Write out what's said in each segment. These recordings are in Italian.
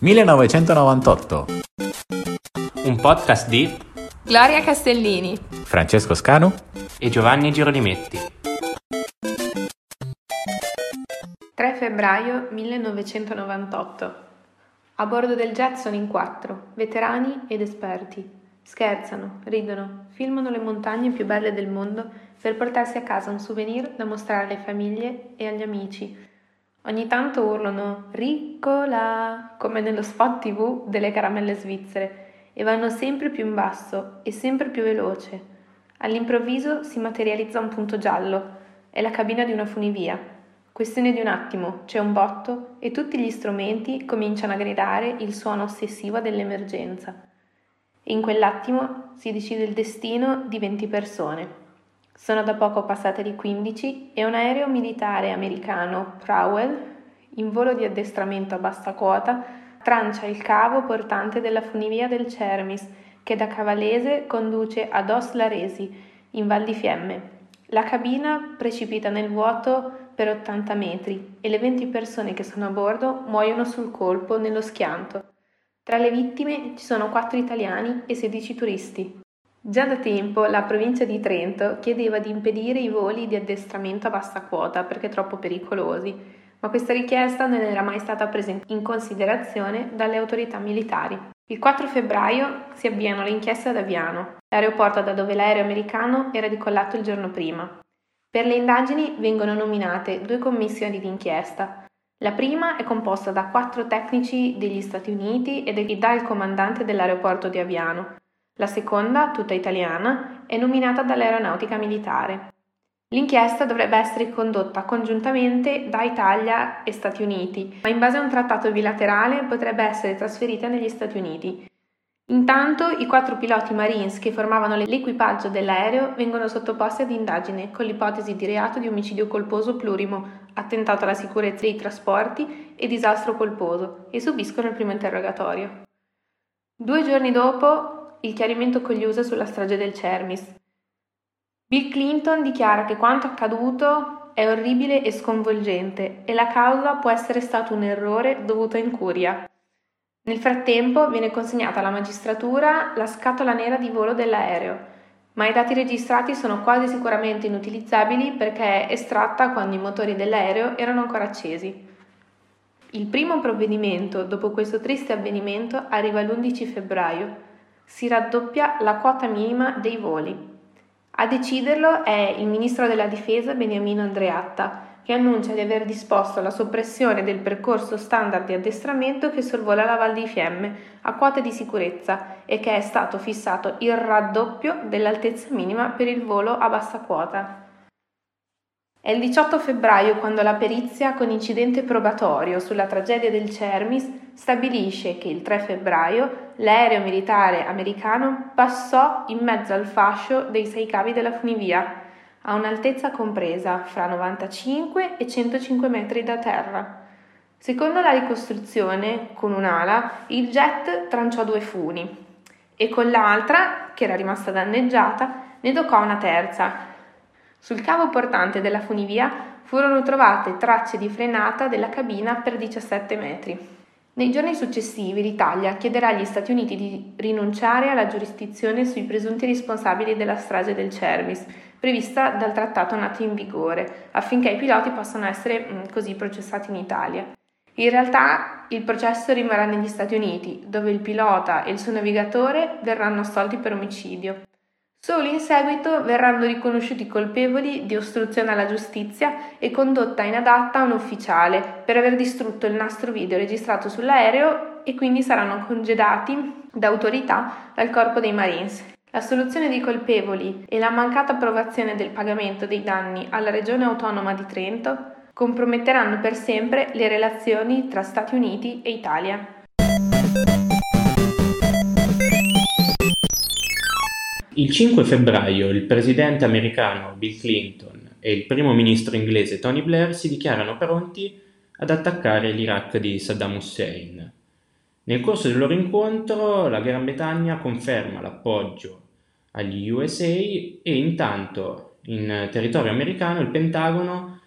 1998. Un podcast di Gloria Castellini, Francesco Scanu e Giovanni Girolimetti. 3 febbraio 1998. A bordo del jet sono in quattro, veterani ed esperti. Scherzano, ridono, filmano le montagne più belle del mondo per portarsi a casa un souvenir da mostrare alle famiglie e agli amici Ogni tanto urlano Riccola, come nello spot tv delle caramelle svizzere, e vanno sempre più in basso e sempre più veloce. All'improvviso si materializza un punto giallo. È la cabina di una funivia. Questione di un attimo, c'è un botto e tutti gli strumenti cominciano a gridare il suono ossessivo dell'emergenza. E in quell'attimo si decide il destino di 20 persone. Sono da poco passate di 15 e un aereo militare americano Prowell, in volo di addestramento a bassa quota, trancia il cavo portante della funivia del Cermis che da Cavalese conduce ad Os Laresi, in Val di Fiemme. La cabina precipita nel vuoto per 80 metri e le 20 persone che sono a bordo muoiono sul colpo nello schianto. Tra le vittime ci sono 4 italiani e 16 turisti. Già da tempo la provincia di Trento chiedeva di impedire i voli di addestramento a bassa quota perché troppo pericolosi, ma questa richiesta non era mai stata presa in considerazione dalle autorità militari. Il 4 febbraio si avviano le inchieste ad Aviano, l'aeroporto da dove l'aereo americano era decollato il giorno prima. Per le indagini vengono nominate due commissioni d'inchiesta. La prima è composta da quattro tecnici degli Stati Uniti e dal comandante dell'aeroporto di Aviano, la seconda, tutta italiana, è nominata dall'Aeronautica Militare. L'inchiesta dovrebbe essere condotta congiuntamente da Italia e Stati Uniti, ma in base a un trattato bilaterale potrebbe essere trasferita negli Stati Uniti. Intanto i quattro piloti Marines che formavano l'equipaggio dell'aereo vengono sottoposti ad indagine con l'ipotesi di reato di omicidio colposo plurimo, attentato alla sicurezza dei trasporti e disastro colposo e subiscono il primo interrogatorio. Due giorni dopo il chiarimento con gli USA sulla strage del Cermis. Bill Clinton dichiara che quanto accaduto è orribile e sconvolgente e la causa può essere stato un errore dovuto a incuria. Nel frattempo viene consegnata alla magistratura la scatola nera di volo dell'aereo, ma i dati registrati sono quasi sicuramente inutilizzabili perché è estratta quando i motori dell'aereo erano ancora accesi. Il primo provvedimento dopo questo triste avvenimento arriva l'11 febbraio si raddoppia la quota minima dei voli. A deciderlo è il ministro della difesa Beniamino Andreatta, che annuncia di aver disposto la soppressione del percorso standard di addestramento che sorvola la Val di Fiemme a quote di sicurezza e che è stato fissato il raddoppio dell'altezza minima per il volo a bassa quota. È il 18 febbraio quando la perizia con incidente probatorio sulla tragedia del Cermis stabilisce che il 3 febbraio l'aereo militare americano passò in mezzo al fascio dei sei cavi della funivia, a un'altezza compresa fra 95 e 105 metri da terra. Secondo la ricostruzione, con un'ala, il jet tranciò due funi e con l'altra, che era rimasta danneggiata, ne toccò una terza, sul cavo portante della funivia furono trovate tracce di frenata della cabina per 17 metri. Nei giorni successivi l'Italia chiederà agli Stati Uniti di rinunciare alla giurisdizione sui presunti responsabili della strage del Cermis, prevista dal trattato nato in vigore, affinché i piloti possano essere mm, così processati in Italia. In realtà il processo rimarrà negli Stati Uniti, dove il pilota e il suo navigatore verranno assolti per omicidio. Solo in seguito verranno riconosciuti colpevoli di ostruzione alla giustizia e condotta inadatta a un ufficiale per aver distrutto il nastro video registrato sull'aereo e quindi saranno congedati da autorità dal corpo dei Marines. La soluzione dei colpevoli e la mancata approvazione del pagamento dei danni alla regione autonoma di Trento comprometteranno per sempre le relazioni tra Stati Uniti e Italia. Il 5 febbraio il presidente americano Bill Clinton e il primo ministro inglese Tony Blair si dichiarano pronti ad attaccare l'Iraq di Saddam Hussein. Nel corso del loro incontro la Gran Bretagna conferma l'appoggio agli USA e intanto in territorio americano il Pentagono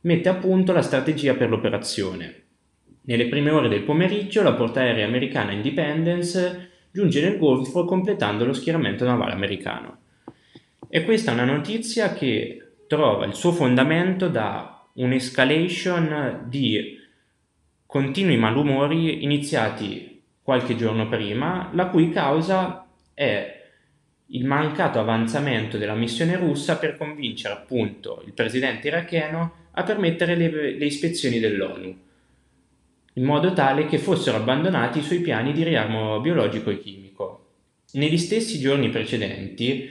mette a punto la strategia per l'operazione. Nelle prime ore del pomeriggio la portaerei americana Independence giunge nel Golfo completando lo schieramento navale americano. E questa è una notizia che trova il suo fondamento da un'escalation di continui malumori iniziati qualche giorno prima, la cui causa è il mancato avanzamento della missione russa per convincere appunto il presidente iracheno a permettere le, le ispezioni dell'ONU in modo tale che fossero abbandonati i suoi piani di riarmo biologico e chimico. Negli stessi giorni precedenti,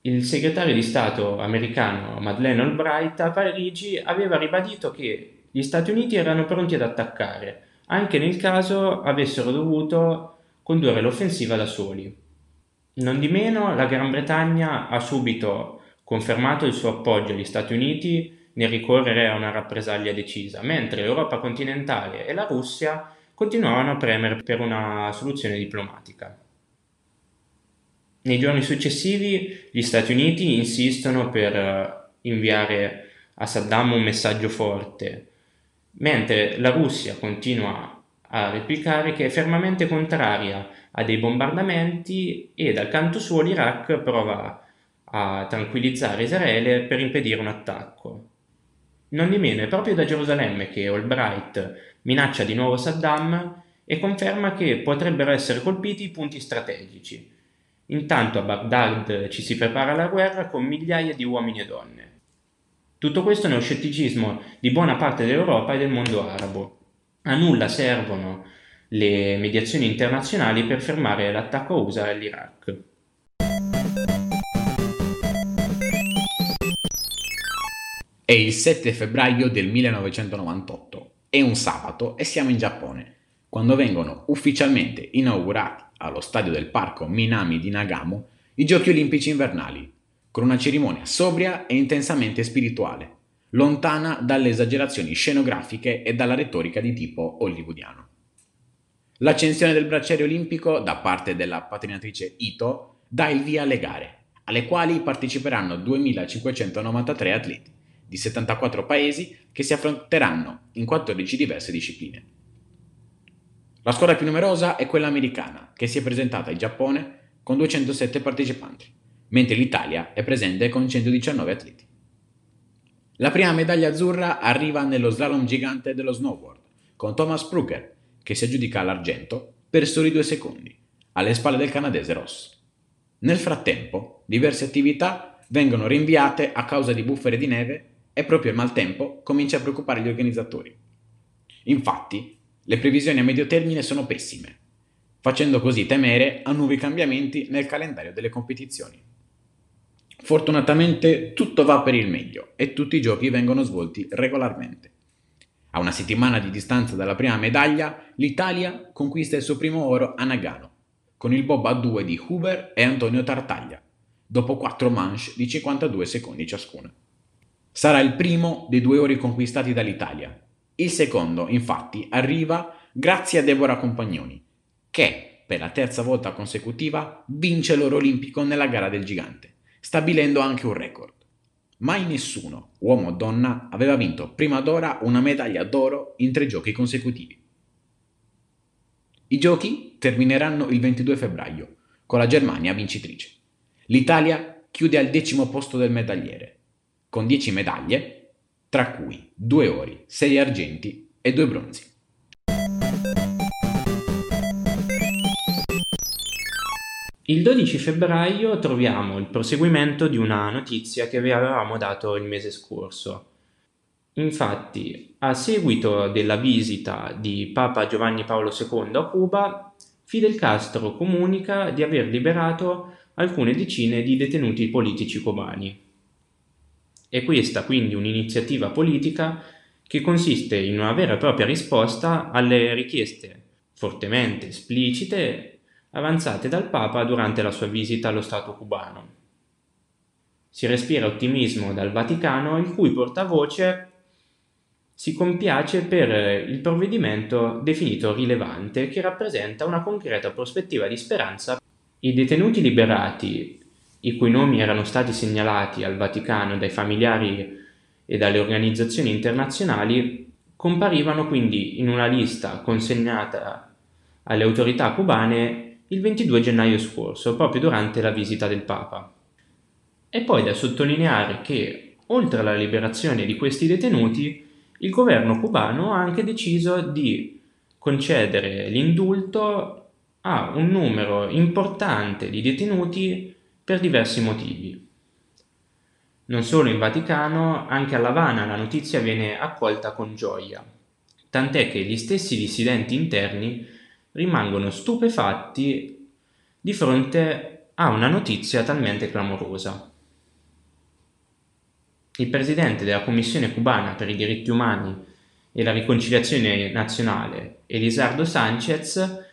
il segretario di Stato americano Madeleine Albright a Parigi aveva ribadito che gli Stati Uniti erano pronti ad attaccare, anche nel caso avessero dovuto condurre l'offensiva da soli. Non di meno, la Gran Bretagna ha subito confermato il suo appoggio agli Stati Uniti nel ricorrere a una rappresaglia decisa, mentre l'Europa continentale e la Russia continuavano a premere per una soluzione diplomatica. Nei giorni successivi gli Stati Uniti insistono per eh, inviare a Saddam un messaggio forte, mentre la Russia continua a replicare che è fermamente contraria a dei bombardamenti e dal canto suo l'Iraq prova a tranquillizzare Israele per impedire un attacco. Non di meno è proprio da Gerusalemme che Albright minaccia di nuovo Saddam e conferma che potrebbero essere colpiti i punti strategici. Intanto a Baghdad ci si prepara alla guerra con migliaia di uomini e donne. Tutto questo nello scetticismo di buona parte dell'Europa e del mondo arabo. A nulla servono le mediazioni internazionali per fermare l'attacco USA all'Iraq. È il 7 febbraio del 1998, è un sabato e siamo in Giappone, quando vengono ufficialmente inaugurati allo stadio del parco Minami di Nagamo i Giochi Olimpici invernali, con una cerimonia sobria e intensamente spirituale, lontana dalle esagerazioni scenografiche e dalla retorica di tipo hollywoodiano. L'accensione del bracciere olimpico da parte della patrinatrice Ito dà il via alle gare, alle quali parteciperanno 2593 atleti di 74 paesi che si affronteranno in 14 diverse discipline. La squadra più numerosa è quella americana, che si è presentata in Giappone con 207 partecipanti, mentre l'Italia è presente con 119 atleti. La prima medaglia azzurra arriva nello slalom gigante dello snowboard, con Thomas Brugger, che si aggiudica l'argento per soli due secondi, alle spalle del canadese Ross. Nel frattempo, diverse attività vengono rinviate a causa di bufere di neve e proprio il maltempo comincia a preoccupare gli organizzatori. Infatti, le previsioni a medio termine sono pessime, facendo così temere a nuovi cambiamenti nel calendario delle competizioni. Fortunatamente tutto va per il meglio e tutti i giochi vengono svolti regolarmente. A una settimana di distanza dalla prima medaglia, l'Italia conquista il suo primo oro a Nagano, con il bob a due di Huber e Antonio Tartaglia, dopo quattro manche di 52 secondi ciascuna. Sarà il primo dei due ori conquistati dall'Italia. Il secondo, infatti, arriva grazie a Deborah Compagnoni, che, per la terza volta consecutiva, vince l'oro olimpico nella gara del gigante, stabilendo anche un record. Mai nessuno, uomo o donna, aveva vinto prima d'ora una medaglia d'oro in tre giochi consecutivi. I giochi termineranno il 22 febbraio, con la Germania vincitrice. L'Italia chiude al decimo posto del medagliere, con 10 medaglie, tra cui 2 ori, 6 argenti e 2 bronzi. Il 12 febbraio troviamo il proseguimento di una notizia che vi avevamo dato il mese scorso. Infatti, a seguito della visita di Papa Giovanni Paolo II a Cuba, Fidel Castro comunica di aver liberato alcune decine di detenuti politici cubani. È questa quindi un'iniziativa politica che consiste in una vera e propria risposta alle richieste fortemente esplicite avanzate dal Papa durante la sua visita allo Stato cubano. Si respira ottimismo dal Vaticano, il cui portavoce si compiace per il provvedimento definito rilevante che rappresenta una concreta prospettiva di speranza. I detenuti liberati i cui nomi erano stati segnalati al Vaticano dai familiari e dalle organizzazioni internazionali, comparivano quindi in una lista consegnata alle autorità cubane il 22 gennaio scorso, proprio durante la visita del Papa. È poi da sottolineare che, oltre alla liberazione di questi detenuti, il governo cubano ha anche deciso di concedere l'indulto a un numero importante di detenuti per diversi motivi. Non solo in Vaticano, anche a Lavana la notizia viene accolta con gioia, tant'è che gli stessi dissidenti interni rimangono stupefatti di fronte a una notizia talmente clamorosa. Il presidente della Commissione cubana per i diritti umani e la riconciliazione nazionale, Elisardo Sanchez,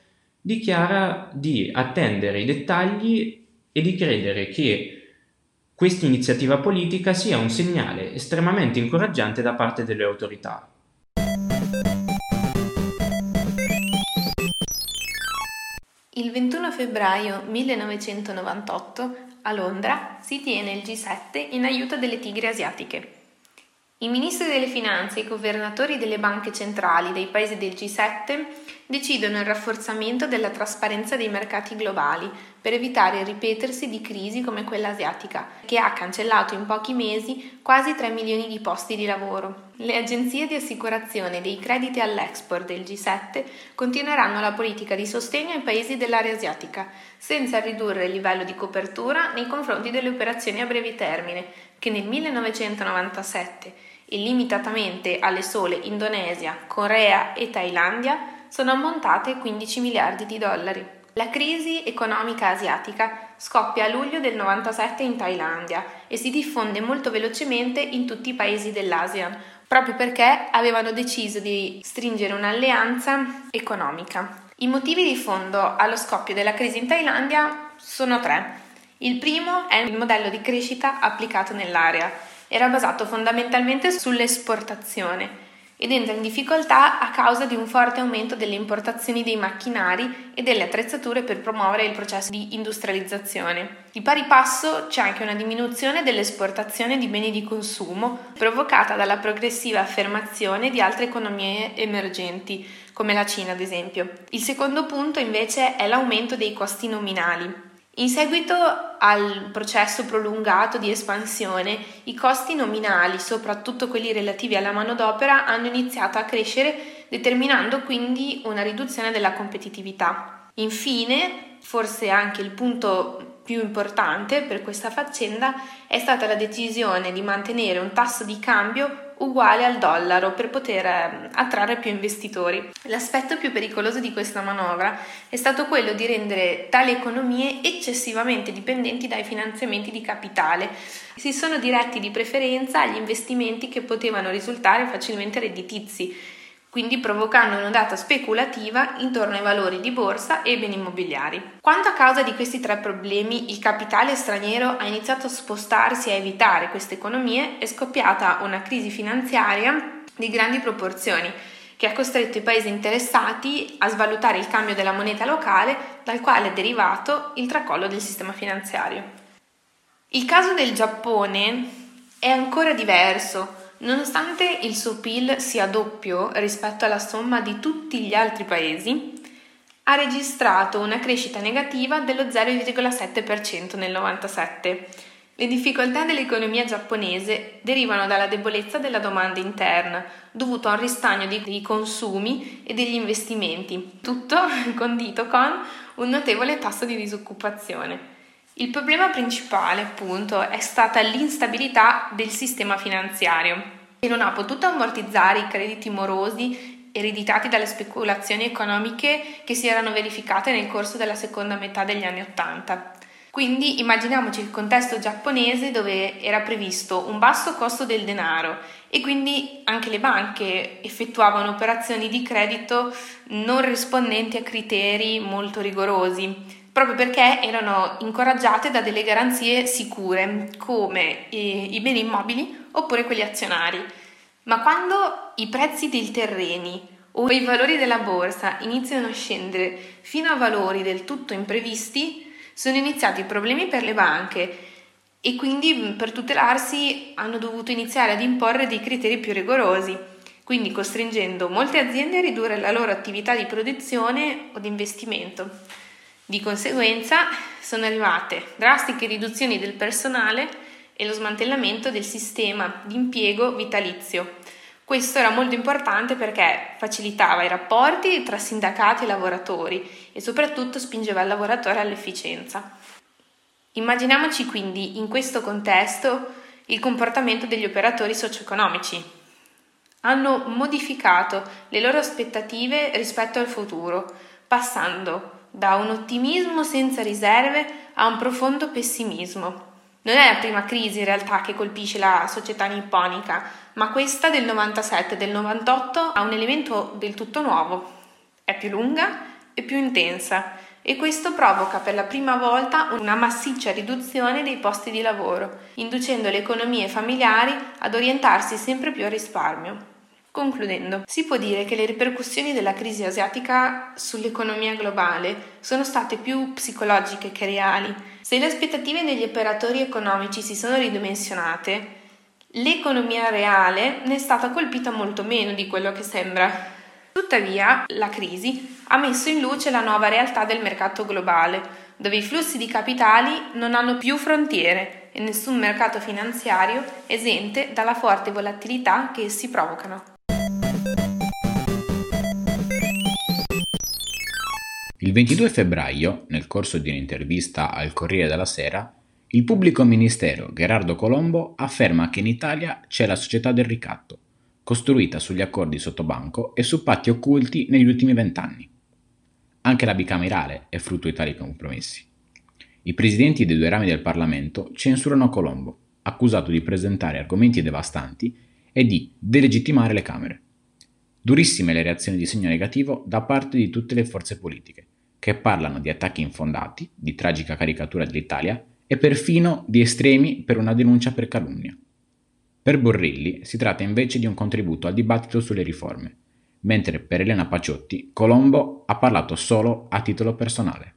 dichiara di attendere i dettagli e di credere che questa iniziativa politica sia un segnale estremamente incoraggiante da parte delle autorità. Il 21 febbraio 1998 a Londra si tiene il G7 in aiuto delle tigri asiatiche. I ministri delle finanze e i governatori delle banche centrali dei paesi del G7 decidono il rafforzamento della trasparenza dei mercati globali per evitare il ripetersi di crisi come quella asiatica, che ha cancellato in pochi mesi quasi 3 milioni di posti di lavoro. Le agenzie di assicurazione dei crediti all'export del G7 continueranno la politica di sostegno ai paesi dell'area asiatica, senza ridurre il livello di copertura nei confronti delle operazioni a breve termine, che nel 1997 e limitatamente alle sole Indonesia, Corea e Thailandia sono ammontate 15 miliardi di dollari. La crisi economica asiatica scoppia a luglio del 97 in Thailandia e si diffonde molto velocemente in tutti i paesi dell'ASEAN, proprio perché avevano deciso di stringere un'alleanza economica. I motivi di fondo allo scoppio della crisi in Thailandia sono tre. Il primo è il modello di crescita applicato nell'area era basato fondamentalmente sull'esportazione ed entra in difficoltà a causa di un forte aumento delle importazioni dei macchinari e delle attrezzature per promuovere il processo di industrializzazione. Di pari passo c'è anche una diminuzione dell'esportazione di beni di consumo provocata dalla progressiva affermazione di altre economie emergenti, come la Cina ad esempio. Il secondo punto invece è l'aumento dei costi nominali. In seguito al processo prolungato di espansione, i costi nominali, soprattutto quelli relativi alla manodopera, hanno iniziato a crescere, determinando quindi una riduzione della competitività. Infine, forse anche il punto più importante per questa faccenda è stata la decisione di mantenere un tasso di cambio uguale al dollaro per poter ehm, attrarre più investitori. L'aspetto più pericoloso di questa manovra è stato quello di rendere tali economie eccessivamente dipendenti dai finanziamenti di capitale. Si sono diretti di preferenza agli investimenti che potevano risultare facilmente redditizi quindi provocando un'ondata speculativa intorno ai valori di borsa e beni immobiliari. Quando a causa di questi tre problemi il capitale straniero ha iniziato a spostarsi a evitare queste economie, è scoppiata una crisi finanziaria di grandi proporzioni che ha costretto i paesi interessati a svalutare il cambio della moneta locale dal quale è derivato il tracollo del sistema finanziario. Il caso del Giappone è ancora diverso Nonostante il suo PIL sia doppio rispetto alla somma di tutti gli altri paesi, ha registrato una crescita negativa dello 0,7% nel 97. Le difficoltà dell'economia giapponese derivano dalla debolezza della domanda interna, dovuto a un ristagno dei consumi e degli investimenti, tutto condito con un notevole tasso di disoccupazione. Il problema principale, appunto, è stata l'instabilità del sistema finanziario, che non ha potuto ammortizzare i crediti morosi ereditati dalle speculazioni economiche che si erano verificate nel corso della seconda metà degli anni Ottanta. Quindi immaginiamoci il contesto giapponese dove era previsto un basso costo del denaro e quindi anche le banche effettuavano operazioni di credito non rispondenti a criteri molto rigorosi proprio perché erano incoraggiate da delle garanzie sicure come i, i beni immobili oppure quelli azionari. Ma quando i prezzi dei terreni o i valori della borsa iniziano a scendere fino a valori del tutto imprevisti, sono iniziati problemi per le banche e quindi per tutelarsi hanno dovuto iniziare ad imporre dei criteri più rigorosi quindi costringendo molte aziende a ridurre la loro attività di produzione o di investimento. Di conseguenza sono arrivate drastiche riduzioni del personale e lo smantellamento del sistema di impiego vitalizio. Questo era molto importante perché facilitava i rapporti tra sindacati e lavoratori e soprattutto spingeva il lavoratore all'efficienza. Immaginiamoci quindi in questo contesto il comportamento degli operatori socio-economici. Hanno modificato le loro aspettative rispetto al futuro, passando da un ottimismo senza riserve a un profondo pessimismo. Non è la prima crisi in realtà che colpisce la società nipponica, ma questa del 97 e del 98 ha un elemento del tutto nuovo. È più lunga e più intensa e questo provoca per la prima volta una massiccia riduzione dei posti di lavoro, inducendo le economie familiari ad orientarsi sempre più al risparmio. Concludendo, si può dire che le ripercussioni della crisi asiatica sull'economia globale sono state più psicologiche che reali. Se le aspettative degli operatori economici si sono ridimensionate, l'economia reale ne è stata colpita molto meno di quello che sembra. Tuttavia, la crisi ha messo in luce la nuova realtà del mercato globale, dove i flussi di capitali non hanno più frontiere e nessun mercato finanziario esente dalla forte volatilità che essi provocano. Il 22 febbraio, nel corso di un'intervista al Corriere della Sera, il pubblico ministero Gerardo Colombo afferma che in Italia c'è la società del ricatto, costruita sugli accordi sottobanco e su patti occulti negli ultimi vent'anni. Anche la bicamerale è frutto di tali compromessi. I presidenti dei due rami del Parlamento censurano Colombo, accusato di presentare argomenti devastanti e di delegittimare le Camere. Durissime le reazioni di segno negativo da parte di tutte le forze politiche, che parlano di attacchi infondati, di tragica caricatura dell'Italia e perfino di estremi per una denuncia per calunnia. Per Borrilli si tratta invece di un contributo al dibattito sulle riforme, mentre per Elena Paciotti Colombo ha parlato solo a titolo personale.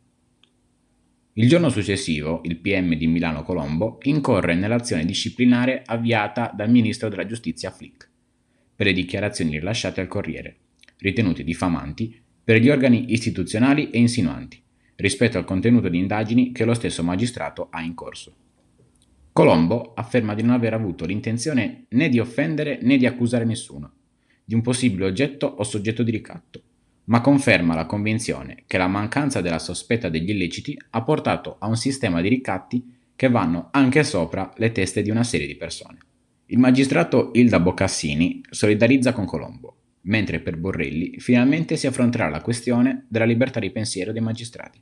Il giorno successivo, il PM di Milano Colombo incorre nell'azione disciplinare avviata dal ministro della giustizia Flick per le dichiarazioni rilasciate al Corriere, ritenute diffamanti per gli organi istituzionali e insinuanti, rispetto al contenuto di indagini che lo stesso magistrato ha in corso. Colombo afferma di non aver avuto l'intenzione né di offendere né di accusare nessuno, di un possibile oggetto o soggetto di ricatto, ma conferma la convinzione che la mancanza della sospetta degli illeciti ha portato a un sistema di ricatti che vanno anche sopra le teste di una serie di persone. Il magistrato Ilda Boccassini solidarizza con Colombo, mentre per Borrelli finalmente si affronterà la questione della libertà di pensiero dei magistrati.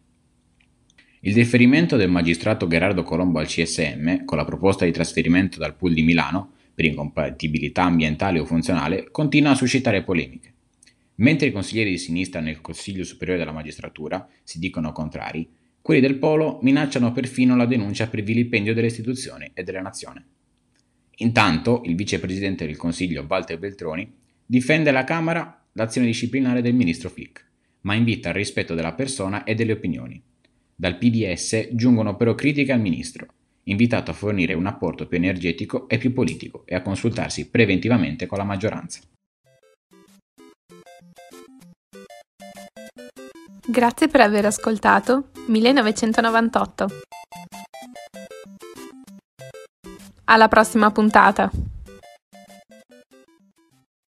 Il deferimento del magistrato Gerardo Colombo al CSM, con la proposta di trasferimento dal pool di Milano, per incompatibilità ambientale o funzionale, continua a suscitare polemiche. Mentre i consiglieri di sinistra nel Consiglio Superiore della Magistratura si dicono contrari, quelli del Polo minacciano perfino la denuncia per vilipendio delle istituzioni e della nazione. Intanto il vicepresidente del Consiglio Walter Beltroni difende alla Camera l'azione disciplinare del ministro Flick, ma invita al rispetto della persona e delle opinioni. Dal PDS giungono però critiche al ministro, invitato a fornire un apporto più energetico e più politico e a consultarsi preventivamente con la maggioranza. Grazie per aver ascoltato 1998. Alla prossima puntata!